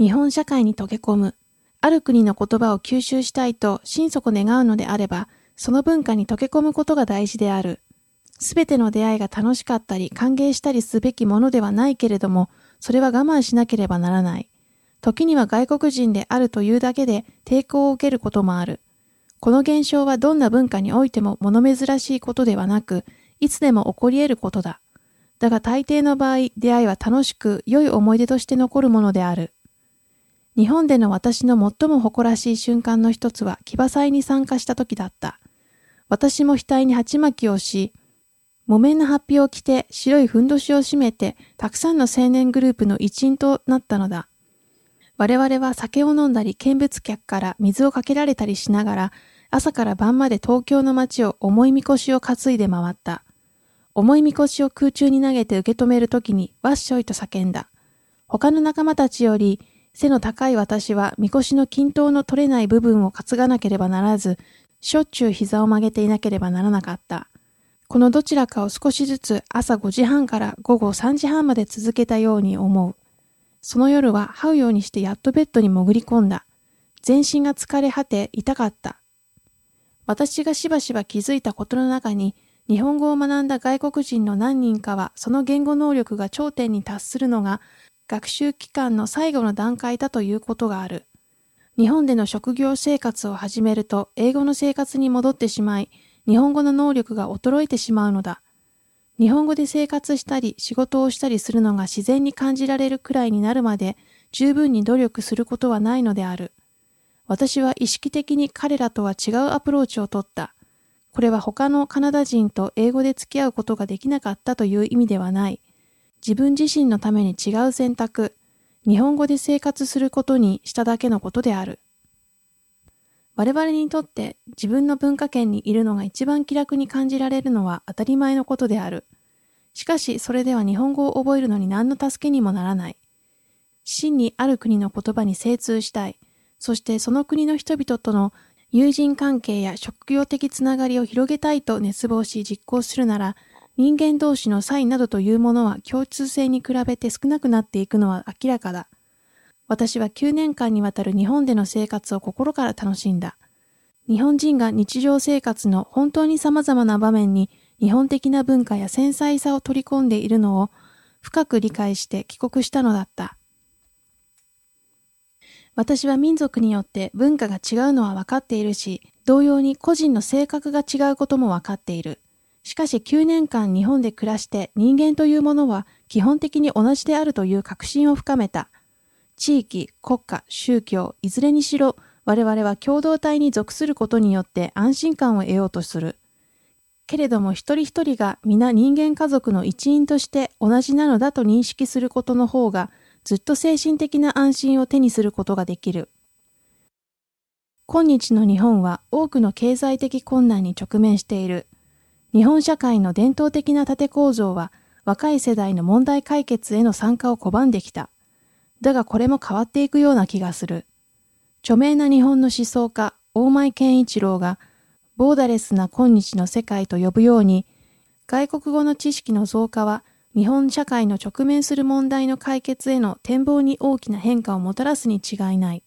日本社会に溶け込む。ある国の言葉を吸収したいと心底願うのであれば、その文化に溶け込むことが大事である。すべての出会いが楽しかったり歓迎したりすべきものではないけれども、それは我慢しなければならない。時には外国人であるというだけで抵抗を受けることもある。この現象はどんな文化においても物珍しいことではなく、いつでも起こり得ることだ。だが大抵の場合、出会いは楽しく良い思い出として残るものである。日本での私の最も誇らしい瞬間の一つは騎馬祭に参加した時だった。私も額に鉢巻きをし、木綿の発表を着て白いふんどしを締めて、たくさんの青年グループの一員となったのだ。我々は酒を飲んだり見物客から水をかけられたりしながら、朝から晩まで東京の街を重いみこしを担いで回った。重いみこしを空中に投げて受け止めるときにわっしょいと叫んだ。他の仲間たちより背の高い私はみこしの均等の取れない部分を担がなければならず、しょっちゅう膝を曲げていなければならなかった。このどちらかを少しずつ朝5時半から午後3時半まで続けたように思う。その夜は這うようにしてやっとベッドに潜り込んだ。全身が疲れ果て痛かった。私がしばしば気づいたことの中に、日本語を学んだ外国人の何人かはその言語能力が頂点に達するのが学習期間の最後の段階だということがある。日本での職業生活を始めると英語の生活に戻ってしまい、日本語の能力が衰えてしまうのだ。日本語で生活したり仕事をしたりするのが自然に感じられるくらいになるまで十分に努力することはないのである。私は意識的に彼らとは違うアプローチをとった。これは他のカナダ人と英語で付き合うことができなかったという意味ではない。自分自身のために違う選択、日本語で生活することにしただけのことである。我々にとって自分の文化圏にいるのが一番気楽に感じられるのは当たり前のことである。しかしそれでは日本語を覚えるのに何の助けにもならない。真にある国の言葉に精通したい。そしてその国の人々との友人関係や職業的つながりを広げたいと熱望し実行するなら、人間同士の差異などというものは共通性に比べて少なくなっていくのは明らかだ。私は9年間にわたる日本での生活を心から楽しんだ。日本人が日常生活の本当に様々な場面に日本的な文化や繊細さを取り込んでいるのを深く理解して帰国したのだった。私は民族によって文化が違うのは分かっているし、同様に個人の性格が違うことも分かっている。しかし9年間日本で暮らして人間というものは基本的に同じであるという確信を深めた。地域、国家、宗教、いずれにしろ我々は共同体に属することによって安心感を得ようとする。けれども一人一人が皆人間家族の一員として同じなのだと認識することの方がずっと精神的な安心を手にすることができる。今日の日本は多くの経済的困難に直面している。日本社会の伝統的な縦構造は若い世代の問題解決への参加を拒んできた。だがこれも変わっていくような気がする。著名な日本の思想家、大前健一郎が、ボーダレスな今日の世界と呼ぶように、外国語の知識の増加は日本社会の直面する問題の解決への展望に大きな変化をもたらすに違いない。